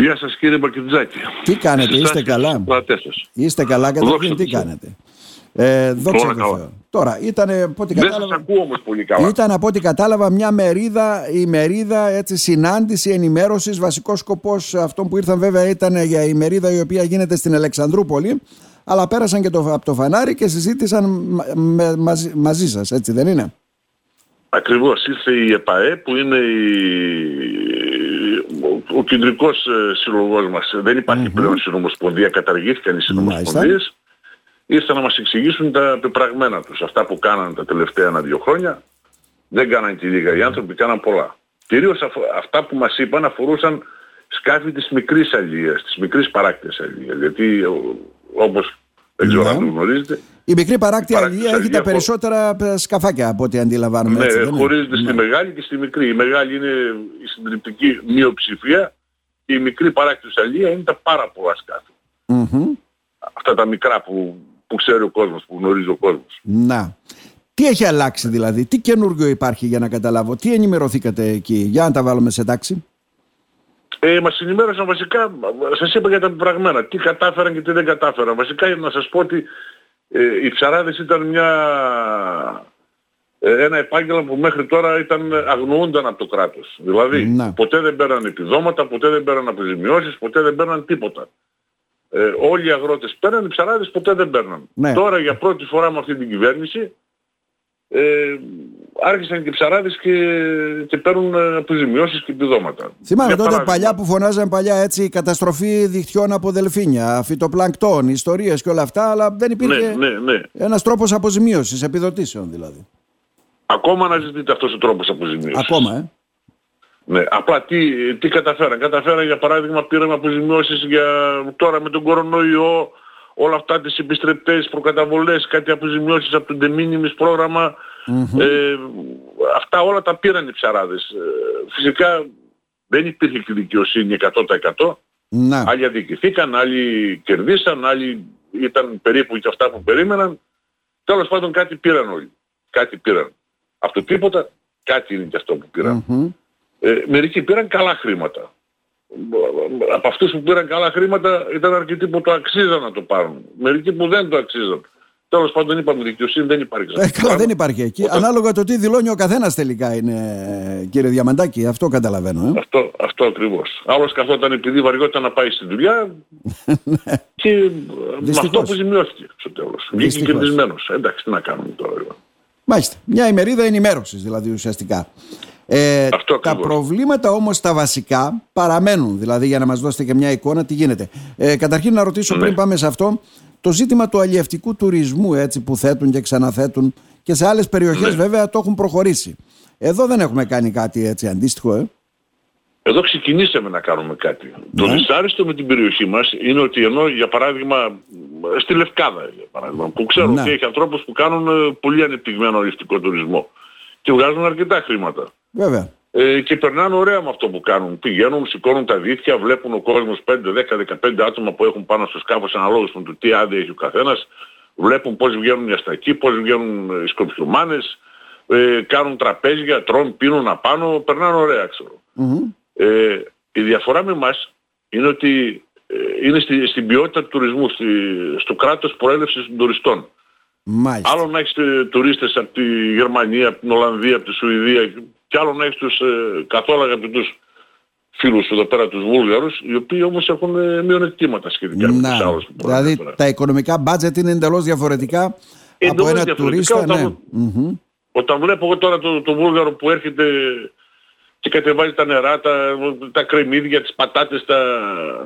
Γεια σας κύριε Μπακιτζάκη. Τι κάνετε, είστε καλά; Είστε καλά καταρχήν, τι κάνετε; Ε, δόξα τω Τώρα, ήταν από ό,τι κατάλαβα. Δεν σας ακούω όμως πολύ καλά. Ήταν από ό,τι κατάλαβα μια μερίδα, η μερίδα έτσι, συνάντηση ενημέρωσης. Βασικός σκοπός αυτών που ήρθαν βέβαια ήταν για η μερίδα η οποία γίνεται στην Αλεξανδρούπολη. Αλλά πέρασαν και το, από το φανάρι και συζήτησαν με, μαζί, μαζί σας, έτσι δεν είναι; Ακριβώς. Ήρθε η ΕΠΑΕ που είναι η, ο, ο κεντρικός ε, σύλλογός μας. Δεν υπάρχει πλέον συνομοσπονδία, καταργήθηκαν οι συνομοσπονδίες ήρθαν να μας εξηγήσουν τα πεπραγμένα τους. Αυτά που κάνανε τα τελευταία ένα-δύο χρόνια δεν κάνανε και λίγα. Οι άνθρωποι κάναν πολλά. Κυρίως αυτά που μας είπαν αφορούσαν σκάφη της μικρής αλληλείας, της μικρής παράκτης αλληλείας. Γιατί όπως δεν ξέρω αν το γνωρίζετε. Η μικρή παράκτη αλληλεία έχει τα περισσότερα σκαφάκια από ό,τι αντιλαμβάνουμε. Ναι, έτσι, χωρίζεται στη ναι. μεγάλη και στη μικρή. Η μεγάλη είναι η συντριπτική μειοψηφία και η μικρή παράκτη αλληλεία είναι τα πάρα πολλά σκάφη. Αυτά τα μικρά που που ξέρει ο κόσμος, που γνωρίζει ο κόσμος. Να. Τι έχει αλλάξει δηλαδή, τι καινούργιο υπάρχει για να καταλάβω, τι ενημερωθήκατε εκεί, για να τα βάλουμε σε τάξη. Ε, μας ενημέρωσαν βασικά, σας είπα για τα πραγμένα, τι κατάφεραν και τι δεν κατάφεραν. Βασικά να σας πω ότι ε, οι ψαράδες ήταν μια, ε, ένα επάγγελμα που μέχρι τώρα ήταν αγνοούνταν από το κράτος. Δηλαδή ποτέ δεν πέραν επιδόματα, ποτέ δεν πέραν αποζημιώσεις, ποτέ δεν πέραν τίποτα. Ε, όλοι οι αγρότες παίρναν, οι ψαράδες ποτέ δεν παίρναν. Ναι. Τώρα για πρώτη φορά με αυτή την κυβέρνηση ε, άρχισαν και οι ψαράδες και, και παίρνουν ε, αποζημιώσεις και επιδόματα. Θυμάμαι τότε παράδειγμα. παλιά που φωνάζαν παλιά έτσι η καταστροφή δικτυών από δελφίνια, φυτοπλανκτών, ιστορίες και όλα αυτά, αλλά δεν υπήρχε ναι, ναι, ναι. ένας τρόπος αποζημίωσης, επιδοτήσεων δηλαδή. Ακόμα αναζητείται αυτός ο τρόπος αποζημίωσης. Ακόμα, ε. Ναι, απλά τι, τι καταφέραν. Καταφέραν για παράδειγμα πήραμε αποζημιώσεις για τώρα με τον κορονοϊό, όλα αυτά τις επιστρεπτές προκαταβολές, κάτι αποζημιώσεις από το De προγραμμα Ε, αυτά όλα τα πήραν οι ψαράδες. Ε, φυσικά δεν υπήρχε και δικαιοσύνη 100%. Να. Άλλοι αδικηθήκαν, άλλοι κερδίσαν, άλλοι ήταν περίπου και αυτά που περίμεναν. Τέλος πάντων κάτι πήραν όλοι. Κάτι πήραν. Από το τίποτα κάτι είναι και αυτό που πηραν ε, μερικοί πήραν καλά χρήματα. Από αυτούς που πήραν καλά χρήματα ήταν αρκετοί που το αξίζαν να το πάρουν. Μερικοί που δεν το αξίζαν. Τέλος πάντων είπαμε δικαιοσύνη δεν υπάρχει. Ε, καλά δεν υπάρχει εκεί. Όταν... Ανάλογα το τι δηλώνει ο καθένας τελικά είναι κύριε Διαμαντάκη. Αυτό καταλαβαίνω. Ε; Αυτό, αυτό ακριβώς. Άλλος καθόταν επειδή βαριόταν να πάει στη δουλειά ναι. και με αυτό που ζημιώθηκε στο τέλος. Βγήκε κερδισμένος. Εντάξει τι να κάνουμε τώρα. Λοιπόν. Μάλιστα. Μια ημερίδα ενημέρωσης δηλαδή ουσιαστικά. Ε, τα προβλήματα όμως τα βασικά παραμένουν, δηλαδή για να μας δώσετε και μια εικόνα τι γίνεται. Ε, καταρχήν να ρωτήσω ναι. πριν πάμε σε αυτό, το ζήτημα του αλλιευτικού τουρισμού έτσι που θέτουν και ξαναθέτουν και σε άλλες περιοχές ναι. βέβαια το έχουν προχωρήσει. Εδώ δεν έχουμε κάνει κάτι έτσι αντίστοιχο, ε. Εδώ ξεκινήσαμε να κάνουμε κάτι. Το ναι. δυσάρεστο με την περιοχή μας είναι ότι ενώ για παράδειγμα στη Λευκάδα για παράδειγμα, που ξέρω ναι. ότι έχει ανθρώπους που κάνουν ε, πολύ ανεπτυγμένο αλληλευτικό τουρισμό και βγάζουν αρκετά χρήματα. Βέβαια. Ε, και περνάνε ωραία με αυτό που κάνουν. Πηγαίνουν, σηκώνουν τα δίχτυα, βλέπουν ο κόσμος 5, 10, 15 άτομα που έχουν πάνω στο σκάφος αναλόγως με το τι άδεια έχει ο καθένας. Βλέπουν πώς βγαίνουν οι αστακοί, πώς βγαίνουν οι σκοπιουμάνες, ε, κάνουν τραπέζια, τρώνε, πίνουν απάνω, περνάνε ωραία Ε, η διαφορά με εμάς είναι ότι ε, είναι στη, στην ποιότητα του τουρισμού, στη, στο κράτος προέλευσης των τουριστών. Μάλιστα. Άλλο να έχεις ε, τουρίστες από τη Γερμανία, από την Ολλανδία, από τη Σουηδία και άλλο να έχεις τους ε, καθόλου αγαπητούς φίλους εδώ πέρα τους Βούλγαρους, οι οποίοι όμως έχουν ε, μειονεκτήματα σχετικά με τους άλλους. Δηλαδή τα οικονομικά μπάτζετ είναι εντελώς διαφορετικά εντελώς από ένα τουρίστα. Όταν, ναι. όταν βλέπω εγώ τώρα το, το Βούλγαρο που έρχεται και κατεβάζει τα νερά, τα, τα κρεμμύδια, τις πατάτες, τα,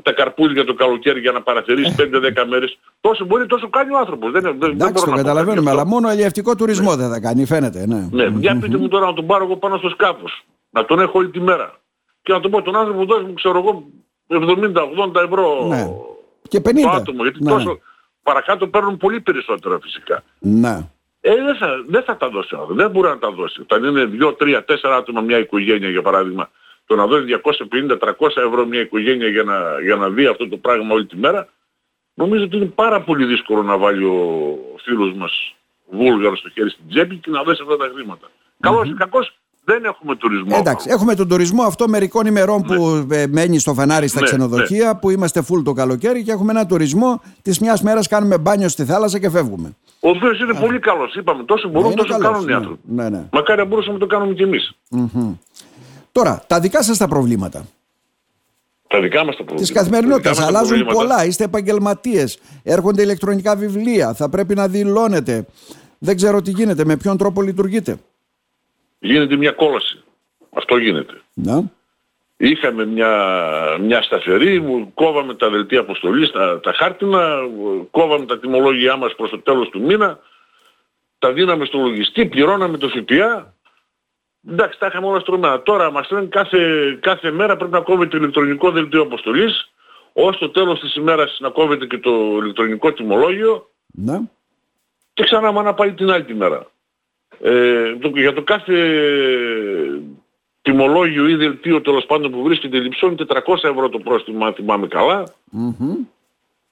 τα καρπούζια το καλοκαίρι για να παραθερήσει 5-10 μέρες. Τόσο μπορεί, τόσο κάνει ο άνθρωπος. Δεν, δεν, Εντάξει, το καταλαβαίνουμε, αλλά μόνο αλλιευτικό τουρισμό ναι. δεν θα κάνει, φαίνεται. Ναι, ναι για πείτε μου τώρα να τον πάρω εγώ πάνω στο σκάφος. Να τον έχω όλη τη μέρα. Και να τον πω τον άνθρωπο δώσει μου, ξέρω εγώ, 70-80 ευρώ ναι. και 50. το άτομο. Γιατί ναι. τόσο παρακάτω παίρνουν πολύ περισσότερα φυσικά. Ναι. Ε, δεν θα, δεν θα τα δώσει ο Δεν μπορεί να τα δώσει. Όταν είναι 2, 3, 4 άτομα μια οικογένεια για παράδειγμα, το να δώσει 250-300 ευρώ μια οικογένεια για να, για να δει αυτό το πράγμα όλη τη μέρα, νομίζω ότι είναι πάρα πολύ δύσκολο να βάλει ο φίλος μας Βούλγαρος στο χέρι στην τσέπη και να δώσει αυτά τα χρήματα. Mm-hmm. Καλώς ή κακώς δεν έχουμε τουρισμό. Εντάξει, έχουμε τον τουρισμό αυτό μερικών ημερών που ναι. ε, μένει στο φανάρι στα ναι, ξενοδοχεία, ναι. που είμαστε full το καλοκαίρι και έχουμε ένα τουρισμό της μιας μέρας κάνουμε μπάνιο στη θάλασσα και φεύγουμε. Ο οποίος είναι πολύ καλός. Είπαμε τόσο μπορούν, τόσο καλός, κάνουν οι άνθρωποι. Ναι, ναι. Μακάρι να μπορούσαμε να το κάνουμε κι εμείς. Τώρα, τα δικά σας τα προβλήματα. Τα δικά μας τα προβλήματα. Της καθημερινότητας. Αλλάζουν πολλά. Είστε επαγγελματίες. Έρχονται ηλεκτρονικά βιβλία. Θα πρέπει να δηλώνετε. Δεν ξέρω τι γίνεται. Με ποιον τρόπο λειτουργείτε. Γίνεται μια κόλαση. Αυτό γίνεται. Να. Είχαμε μια, μια σταθερή, μου κόβαμε τα δελτία αποστολής, τα, τα χάρτινα, κόβαμε τα τιμολόγια μας προς το τέλος του μήνα, τα δίναμε στο λογιστή, πληρώναμε το ΦΠΑ. Εντάξει, τα είχαμε όλα στρωμένα. Τώρα μας λένε κάθε, κάθε μέρα πρέπει να κόβεται το ηλεκτρονικό δελτίο αποστολής, ως το τέλος της ημέρας να κόβεται και το ηλεκτρονικό τιμολόγιο. Να. Και ξανά να πάει την άλλη τη μέρα. Ε, το, για το κάθε τιμολόγιο ή δελτίο τέλος πάντων που βρίσκεται λειψών 400 ευρώ το πρόστιμο αν θυμάμαι καλά. Mm-hmm.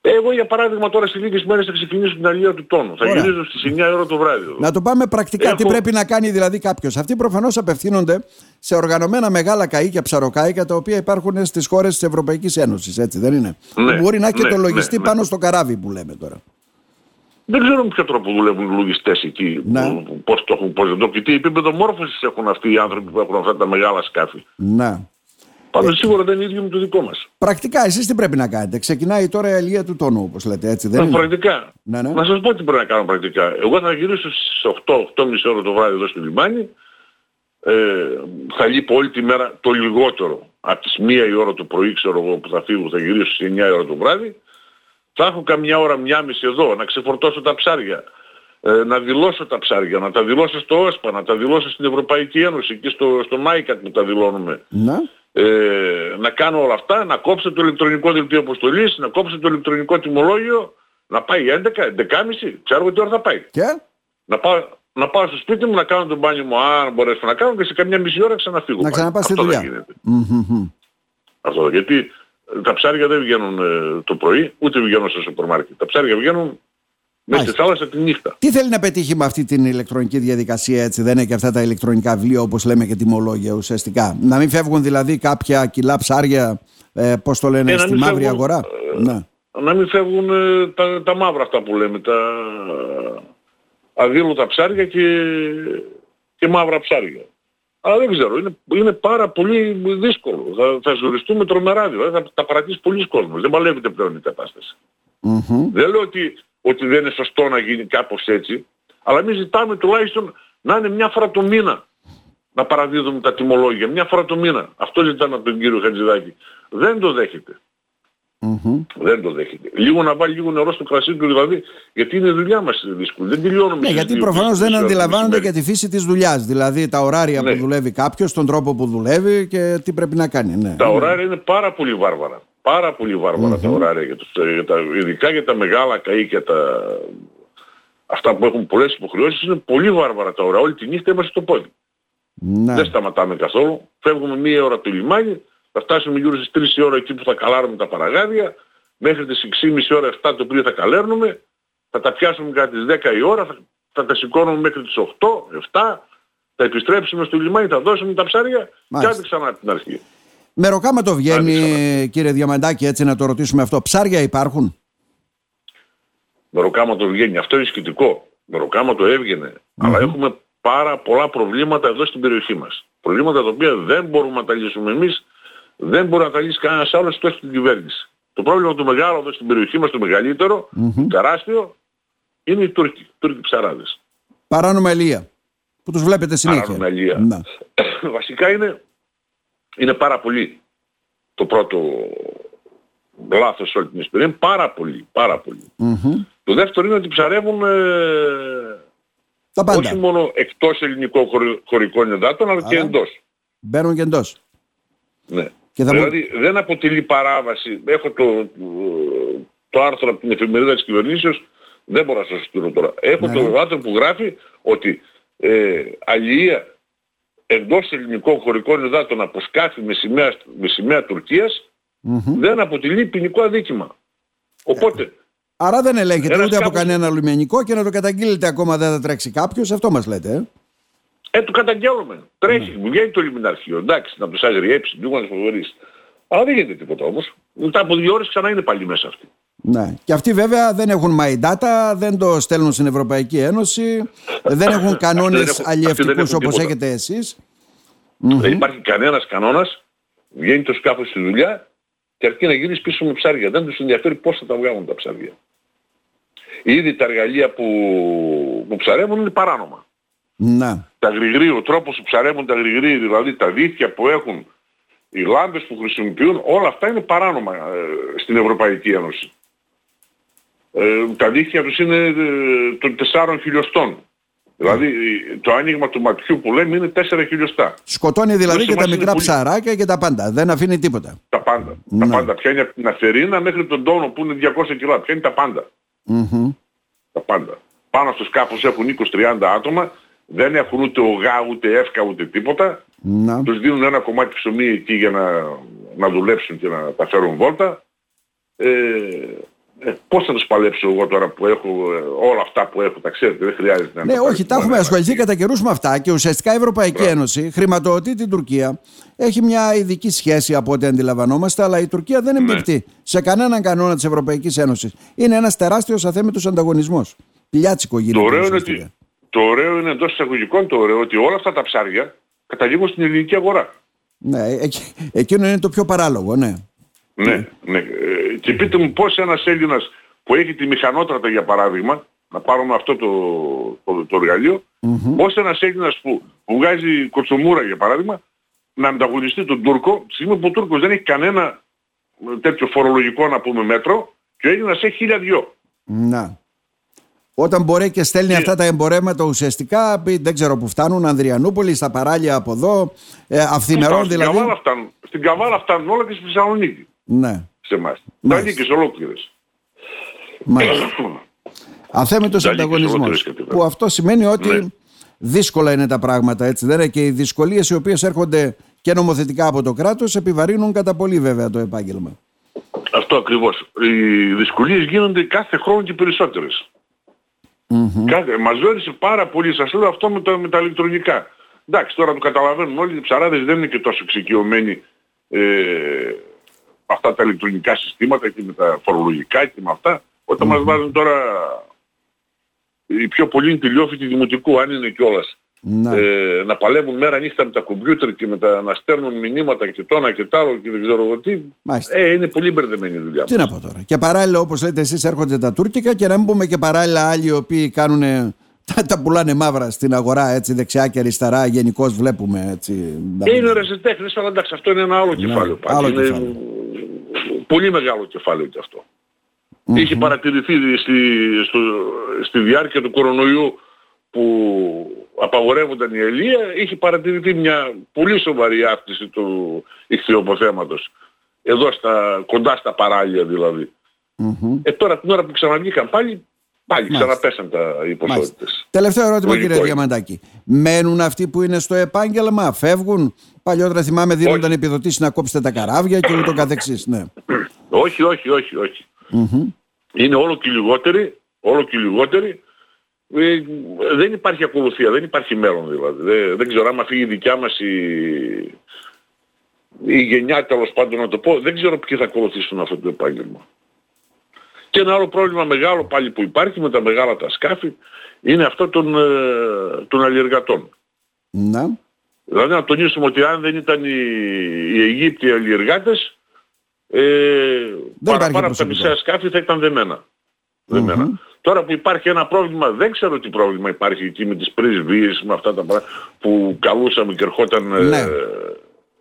Εγώ για παράδειγμα τώρα σε λίγες μέρες θα ξεκινήσω την αλληλεία του τόνου. Θα γυρίζω στις 9 ώρα το βράδυ. Εδώ. Να το πάμε πρακτικά. Έχω... Τι πρέπει να κάνει δηλαδή κάποιος. Αυτοί προφανώς απευθύνονται σε οργανωμένα μεγάλα καΐκια, ψαροκαΐκια τα οποία υπάρχουν στις χώρες της Ευρωπαϊκής Ένωσης. Έτσι δεν είναι; Ναι, μπορεί να έχει ναι, το λογιστή ναι, ναι, πάνω στο καράβι που λέμε τώρα. Δεν ξέρω με ποιο τρόπο δουλεύουν οι λογιστές εκεί, ναι. πώς το έχουν, πώς δεν το και τι επίπεδο μόρφωσης έχουν αυτοί οι άνθρωποι που έχουν αυτά τα μεγάλα σκάφη. Ναι. Πάντως σίγουρα δεν είναι ίδιο με το δικό μας. Πρακτικά εσείς τι πρέπει να κάνετε; Ξεκινάει τώρα η αλληλεία του τόνου όπως λέτε έτσι. Δεν είναι; Πρακτικά. Ναι, ναι. Να σας πω τι πρέπει να κάνω πρακτικά. Εγώ θα γυρίσω στις 8-8.30 ώρα το βράδυ εδώ στο λιμάνι. Ε, θα λείπω όλη τη μέρα το λιγότερο. Από τις 1 η ώρα το πρωί ξέρω εγώ που θα φύγω θα γυρίσω στις 9 η ώρα το βράδυ θα έχω καμιά ώρα, μια μισή εδώ, να ξεφορτώσω τα ψάρια, ε, να δηλώσω τα ψάρια, να τα δηλώσω στο ΩΣΠΑ, να τα δηλώσω στην Ευρωπαϊκή Ένωση και στο, στο ΜΑΙΚΑΤ που τα δηλώνουμε. Να. Ε, να κάνω όλα αυτά, να κόψω το ηλεκτρονικό δελτίο αποστολής, να κόψω το ηλεκτρονικό τιμολόγιο, να πάει 11, 11.30, ξέρω τι ώρα θα πάει. Και; Να πάω, να πάω στο σπίτι μου, να κάνω τον μπάνιο μου, αν μπορέσω να κάνω και σε καμιά μισή ώρα ξαναφύγω. Να ξαναπάς στη δουλειά. Αυτό γιατί τα ψάρια δεν βγαίνουν ε, το πρωί, ούτε βγαίνουν στο σούπερ μάρκετ. Τα ψάρια βγαίνουν μέσα στη θάλασσα τη νύχτα. Τι θέλει να πετύχει με αυτή την ηλεκτρονική διαδικασία, έτσι, δεν είναι και αυτά τα ηλεκτρονικά βιβλία όπως λέμε και τιμολόγια ουσιαστικά; Να μην φεύγουν δηλαδή κάποια κιλά ψάρια, ε, πώς το λένε, ε, στη μαύρη φεύγουν, αγορά; Ε, να. να μην φεύγουν ε, τα, τα μαύρα αυτά που λέμε, τα αδίλωτα ψάρια και, και μαύρα ψάρια. Αλλά δεν ξέρω, είναι, είναι πάρα πολύ δύσκολο. Θα, θα ζοριστούμε τρομερά δηλαδή, θα τα παρατήσει πολλοί κόσμος. Δεν παλεύεται πλέον η κατάσταση. Mm-hmm. Δεν λέω ότι, ότι δεν είναι σωστό να γίνει κάπως έτσι, αλλά εμείς ζητάμε τουλάχιστον να είναι μια φορά το μήνα να παραδίδουμε τα τιμολόγια. Μια φορά το μήνα. Αυτό ζητάμε από τον κύριο Χατζηδάκη. Δεν το δέχεται. Mm-hmm. Δεν το δέχεται. Λίγο να βάλει λίγο νερό στο κρασί του δηλαδή, γιατί είναι η δουλειά μας δύσκολη. Δεν τελειώνουμε. Ναι, γιατί προφανώς δεν αντιλαμβάνονται και τη φύση της δουλειάς. Δηλαδή τα ωράρια ναι. που δουλεύει κάποιος, τον τρόπο που δουλεύει και τι πρέπει να κάνει. Ναι. Τα ωράρια είναι πάρα πολύ βάρβαρα. Πάρα πολύ βάρβαρα mm-hmm. τα ωράρια, για, τους, για τα, ειδικά για τα μεγάλα καΐκια, τα, αυτά που έχουν πολλές υποχρεώσεις, είναι πολύ βάρβαρα τα ωράρια. Όλη τη νύχτα είμαστε στο πόδι. Ναι. Δεν σταματάμε καθόλου. Φεύγουμε μία ώρα το λιμάνι, θα φτάσουμε γύρω στις 3 η ώρα εκεί που θα καλάρουμε τα παραγάδια, μέχρι τις 6.30 ώρα 7 το πρωί θα καλέρνουμε, θα τα πιάσουμε κατά τις 10 η ώρα, θα, θα τα σηκώνουμε μέχρι τις 8, 7, θα επιστρέψουμε στο λιμάνι, θα δώσουμε τα ψάρια Μάλιστα. και άντε ξανά την αρχή. Με ροκάμα το βγαίνει κύριε Διαμαντάκη έτσι να το ρωτήσουμε αυτό. Ψάρια υπάρχουν; Με ροκάμα το βγαίνει. Αυτό είναι σχετικό. Με ροκάμα το έβγαινε. Αλλά έχουμε πάρα πολλά προβλήματα εδώ στην περιοχή μας. Προβλήματα τα οποία δεν μπορούμε να τα λύσουμε εμείς δεν μπορεί να τα λύσει κανένας άλλος εκτός την κυβέρνηση. Το πρόβλημα του μεγάλου εδώ στην περιοχή μας, το μεγαλύτερο, mm-hmm. τεράστιο, είναι οι Τούρκοι, οι Τούρκοι ψαράδες. Παράνομα ελεία, που τους βλέπετε συνέχεια. Παράνομα ελεία. Ναι. Βασικά είναι, είναι πάρα πολύ το πρώτο λάθος όλη την ιστορία. Είναι πάρα πολύ, πάρα πολύ. Mm-hmm. Το δεύτερο είναι ότι ψαρεύουν ε, Τα πάντα. όχι μόνο εκτός ελληνικών χωρικών εδάτων, αλλά Άρα. και εντός. Μπαίνουν και εντός. Ναι. Και θα δηλαδή δεν αποτελεί παράβαση. Έχω το, το άρθρο από την εφημερίδα της κυβερνήσεως, δεν μπορώ να σας στείλω τώρα. Έχω ναι. το ναι. άρθρο που γράφει ότι ε, αλληλεία εντός ελληνικών χωρικών υδάτων από σκάφη με σημαία, με σημαία Τουρκίας mm-hmm. δεν αποτελεί ποινικό αδίκημα. Οπότε... Άρα δεν ελέγχεται ούτε από κανένα λιμενικό και να το καταγγείλετε ακόμα δεν θα τρέξει κάποιος, αυτό μας λέτε. Ε; Ε, το καταγγέλουμε. Τρέχει, μου βγαίνει το λιμιναρχείο. Εντάξει, να τους αγριέψει, λίγο να φοβερείς. Αλλά δεν γίνεται τίποτα όμως. Μετά από δύο ώρες ξανά είναι πάλι μέσα αυτοί. Ναι. Και αυτοί βέβαια δεν έχουν my data, δεν το στέλνουν στην Ευρωπαϊκή Ένωση, δεν έχουν κανόνες αλλιευτικούς όπως έχετε εσείς. Δεν υπάρχει κανένας κανόνας, βγαίνει το σκάφος στη δουλειά και αρκεί να γυρίσει πίσω με ψάρια. Δεν τους ενδιαφέρει πώς θα τα βγάλουν τα ψάρια. Ήδη τα εργαλεία που, που ψαρεύουν είναι παράνομα. Να. Τα γρηγροί, ο τρόπος που ψαρεύουν τα γρηγροί, δηλαδή τα δίχτυα που έχουν, οι λάμπες που χρησιμοποιούν, όλα αυτά είναι παράνομα ε, στην Ευρωπαϊκή Ένωση. Ε, τα δίχτυα τους είναι ε, των 4 χιλιοστών. Δηλαδή το άνοιγμα του ματιού που λέμε είναι 4 χιλιοστά. Σκοτώνει δηλαδή και τα μικρά ψαράκια και τα πάντα. Δεν αφήνει τίποτα. Τα πάντα. Τα ναι. πάντα. Πιάνει από την Αθερίνα μέχρι τον τόνο που είναι 200 κιλά. Πιάνει τα παντα Τα πάντα. Πάνω στους κάπους έχουν 20-30 άτομα. Δεν έχουν ούτε ογά, ούτε εύκα, ούτε τίποτα. Να. Τους δίνουν ένα κομμάτι ψωμί εκεί για να, να δουλέψουν και να τα φέρουν βόλτα. Ε, ε, πώς θα τους παλέψω εγώ τώρα που έχω ε, όλα αυτά που έχω, τα ξέρετε, δεν χρειάζεται να Ναι, όχι, τα έχουμε ασχοληθεί κατά καιρούς με αυτά και ουσιαστικά η Ευρωπαϊκή Ένωση χρηματοδοτεί την Τουρκία. Έχει μια ειδική σχέση από ό,τι αντιλαμβανόμαστε, αλλά η Τουρκία δεν ναι. εμπίπτει ναι. σε κανέναν κανόνα της Ευρωπαϊκής Ένωσης. Είναι ένας τεράστιος αθέμητος ανταγωνισμός. Πιλιάτσικο γίνεται. Το ωραίο, είναι ότι, το ωραίο είναι εντός εισαγωγικών το ωραίο ότι όλα αυτά τα ψάρια καταλήγουν στην ελληνική αγορά. Ναι, εκείνο είναι το πιο παράλογο, ναι. Ναι, ναι. Ε, και πείτε μου πώς ένας Έλληνας που έχει τη μηχανότρατα για παράδειγμα, να πάρουμε αυτό το, το, το εργαλείο, mm-hmm. πώς ένας Έλληνας που, που βγάζει κοτσομούρα για παράδειγμα, να ανταγωνιστεί τον Τούρκο, τη στιγμή που ο Τούρκος δεν έχει κανένα τέτοιο φορολογικό να πούμε μέτρο και ο Έλληνας έχει χίλια δυο. Να. Όταν μπορεί και στέλνει αυτά τα εμπορέματα ουσιαστικά, δεν ξέρω που φτάνουν, Ανδριανούπολη, στα παράλια από εδώ, ε, αυθημερών δηλαδή. Στην Καβάλα φτάνουν, στην Καβάλα φτάνουν όλα και στη Θεσσαλονίκη. Ναι. Σε εμάς. Ταλίκες ολόκληρες. Μάλιστα. Αθέμητος ανταγωνισμός. Που αυτό σημαίνει ότι ναι. δύσκολα είναι τα πράγματα έτσι. Δεν είναι; Και οι δυσκολίες οι οποίες έρχονται και νομοθετικά από το κράτος επιβαρύνουν κατά πολύ βέβαια το επάγγελμα. Αυτό ακριβώς. Οι δυσκολίες γίνονται κάθε χρόνο και περισσότερες. Mm-hmm. Κάθε, μας βέρισε πάρα πολύ, σας λέω αυτό με τα, με τα ηλεκτρονικά. Εντάξει, τώρα το καταλαβαίνουν όλοι, οι ψαράδες δεν είναι και τόσο εξοικειωμένοι ε, αυτά τα ηλεκτρονικά συστήματα και με τα φορολογικά και με αυτά. Όταν mm-hmm. μας βάζουν τώρα οι πιο πολλοί τηλεόφοιτοι δημοτικού, αν είναι κιόλας, να. Ε, να παλεύουν μέρα νύχτα με τα κομπιούτερ και με τα, να στέλνουν μηνύματα και το ένα και το άλλο και δεν ξέρω εγώ τι. Ε, είναι πολύ μπερδεμένη η δουλειά. Τι να πω τώρα. Και παράλληλα όπως λέτε εσείς έρχονται τα τουρκικά και να μην πούμε και παράλληλα άλλοι οι οποίοι κάνουν τα, τα πουλάνε μαύρα στην αγορά έτσι δεξιά και αριστερά γενικώς βλέπουμε έτσι. Ε, είναι ρεζετέχνες αλλά εντάξει αυτό είναι ένα άλλο ναι, κεφάλαιο. Άλλο είναι κεφάλαιο. πολύ μεγάλο κεφάλαιο και αυτό. Mm-hmm. Είχε παρατηρηθεί στη, στο, στη διάρκεια του κορονοϊού που απαγορεύονταν η ελεία, είχε παρατηρηθεί μια πολύ σοβαρή αύξηση του ηχθειοποθέματος. Εδώ στα, κοντά στα παράλια δηλαδή. Mm-hmm. Ε, τώρα την ώρα που ξαναβγήκαν πάλι, πάλι ξαναπέσαν τα οι ποσότητες. Τελευταίο ερώτημα κύριε Διαμαντάκη. Μένουν αυτοί που είναι στο επάγγελμα, φεύγουν; Παλιότερα θυμάμαι δίνονταν επιδοτήσεις να κόψετε τα καράβια και ούτω καθεξής. Ναι. όχι, όχι, όχι, όχι. Mm-hmm. Είναι όλο και λιγότεροι, όλο και λιγότεροι ε, δεν υπάρχει ακολουθία, δεν υπάρχει μέλλον δηλαδή. Δεν, δεν ξέρω άμα φύγει η δικιά μας η, η γενιά τέλος πάντων να το πω, δεν ξέρω ποιοι θα ακολουθήσουν αυτό το επάγγελμα. Και ένα άλλο πρόβλημα μεγάλο πάλι που υπάρχει με τα μεγάλα τα σκάφη είναι αυτό των, ε, των αλλιεργατών. Να. Δηλαδή να τονίσουμε ότι αν δεν ήταν οι, οι Αιγύπτιοι αλλιεργάτες ε, παραπάνω από τα μισά σκάφη θα ήταν δεμένα. Τώρα που υπάρχει ένα πρόβλημα, δεν ξέρω τι πρόβλημα υπάρχει εκεί με τις πρεσβείες, με αυτά τα πράγματα που καλούσαμε και ερχόταν ε, ναι.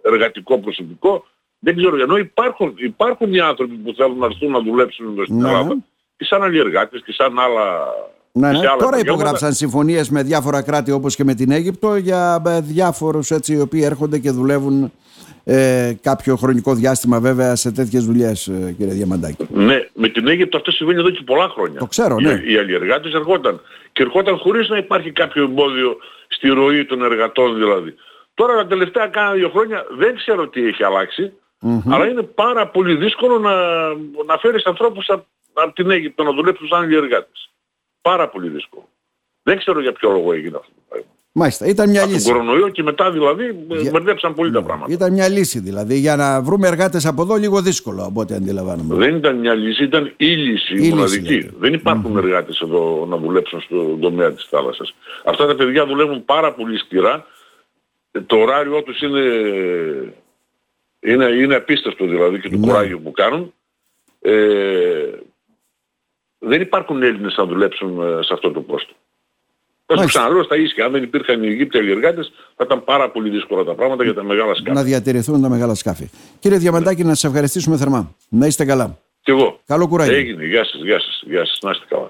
εργατικό προσωπικό. Δεν ξέρω, ενώ υπάρχουν, υπάρχουν οι άνθρωποι που θέλουν να έρθουν να δουλέψουν εδώ στην ναι. Ελλάδα και σαν αλλιεργάτες και σαν άλλα ναι, ναι. Τώρα υπογράψαν συμφωνίες με διάφορα κράτη όπως και με την Αίγυπτο για ε, διάφορους έτσι οι οποίοι έρχονται και δουλεύουν ε, κάποιο χρονικό διάστημα βέβαια σε τέτοιες δουλειές ε, κύριε Διαμαντάκη. Ναι, με την Αίγυπτο αυτό συμβαίνει εδώ και πολλά χρόνια. Το ξέρω, ναι. Οι, οι αλλιεργάτες ερχόταν και ερχόταν χωρίς να υπάρχει κάποιο εμπόδιο στη ροή των εργατών δηλαδή. Τώρα τα τελευταία κάνα δύο χρόνια δεν ξέρω τι έχει αλλά είναι πάρα πολύ δύσκολο να, να φέρεις ανθρώπους από, από την Αίγυπτο να δουλέψουν σαν αλλιεργάτες. Πάρα πολύ δύσκολο. Δεν ξέρω για ποιο λόγο έγινε αυτό το πράγμα. Μάλιστα. Ήταν μια από λύση. τον κορονοϊό και μετά δηλαδή για... μπερδέψαν πολύ τα ναι. πράγματα. Ήταν μια λύση δηλαδή. Για να βρούμε εργάτες από εδώ λίγο δύσκολο από ό,τι αντιλαμβάνομαι. Δεν ήταν μια λύση, ήταν η λύση η μοναδική. Λύση, Δεν υπάρχουν mm-hmm. εργάτες εδώ να δουλέψουν στον τομέα της θάλασσας. Αυτά τα παιδιά δουλεύουν πάρα πολύ σκληρά. Το ωράριό τους είναι, είναι, είναι απίστευτο δηλαδή και το ναι. κουράγιο που κάνουν. Ε, δεν υπάρχουν Έλληνες να δουλέψουν ε, σε αυτό το πόστο. Θα σου ξαναλέω στα ίσια. Αν δεν υπήρχαν οι Αιγύπτιοι εργάτες θα ήταν πάρα πολύ δύσκολα τα πράγματα για τα μεγάλα σκάφη. Να διατηρηθούν τα μεγάλα σκάφη. Κύριε Διαμαντάκη, να σας ευχαριστήσουμε θερμά. Να είστε καλά. Και εγώ. Καλό κουράγιο. Έγινε. Γεια σας, γεια σας, γεια σας. Να είστε καλά.